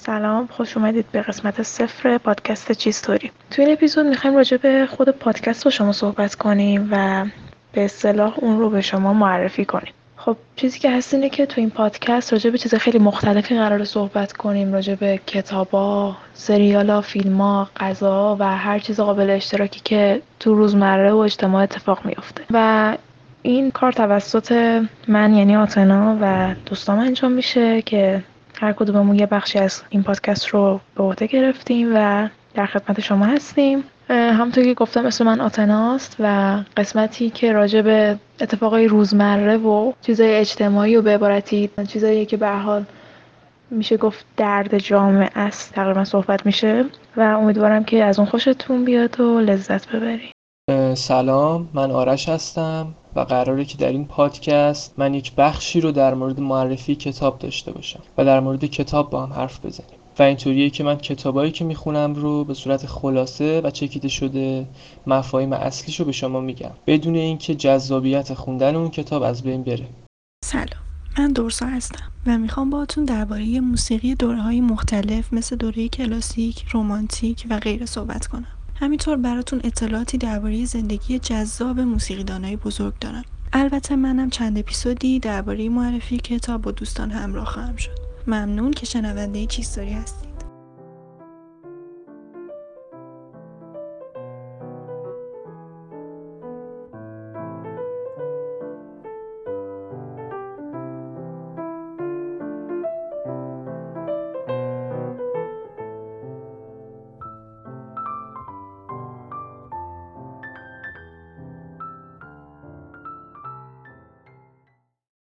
سلام خوش اومدید به قسمت صفر پادکست چیستوری. توی این اپیزود می‌خوایم راجع به خود پادکست با شما صحبت کنیم و به اصطلاح اون رو به شما معرفی کنیم. خب چیزی که هست اینه که تو این پادکست راجع به چیز خیلی مختلفی قرار صحبت کنیم راجع به کتابا، سریالا، فیلما، غذا و هر چیز قابل اشتراکی که تو روزمره و اجتماع اتفاق میافته. و این کار توسط من یعنی آتنا و دوستام انجام میشه که هر کدوممون یه بخشی از این پادکست رو به عهده گرفتیم و در خدمت شما هستیم. همونطور که گفتم اسم من آتناست و قسمتی که راجع به اتفاقای روزمره و چیزای اجتماعی و به عبارتی چیزایی که به حال میشه گفت درد جامعه است. تقریبا صحبت میشه و امیدوارم که از اون خوشتون بیاد و لذت ببرید. سلام من آرش هستم و قراره که در این پادکست من یک بخشی رو در مورد معرفی کتاب داشته باشم و در مورد کتاب با هم حرف بزنیم. و اینطوریه که من کتابایی که می‌خونم رو به صورت خلاصه و چکیده شده مفاهیم اصلیش رو به شما میگم. بدون اینکه جذابیت خوندن اون کتاب از بین بره. سلام من دورسا هستم و می‌خوام باهاتون درباره موسیقی دوره های مختلف مثل دوره کلاسیک، رومانتیک و غیره صحبت کنم. همینطور براتون اطلاعاتی درباره زندگی جذاب موسیقیدانای بزرگ دارم. البته منم چند اپیزودی درباره معرفی کتاب با دوستان همراه خواهم شد. ممنون که شنونده چیستوری هستی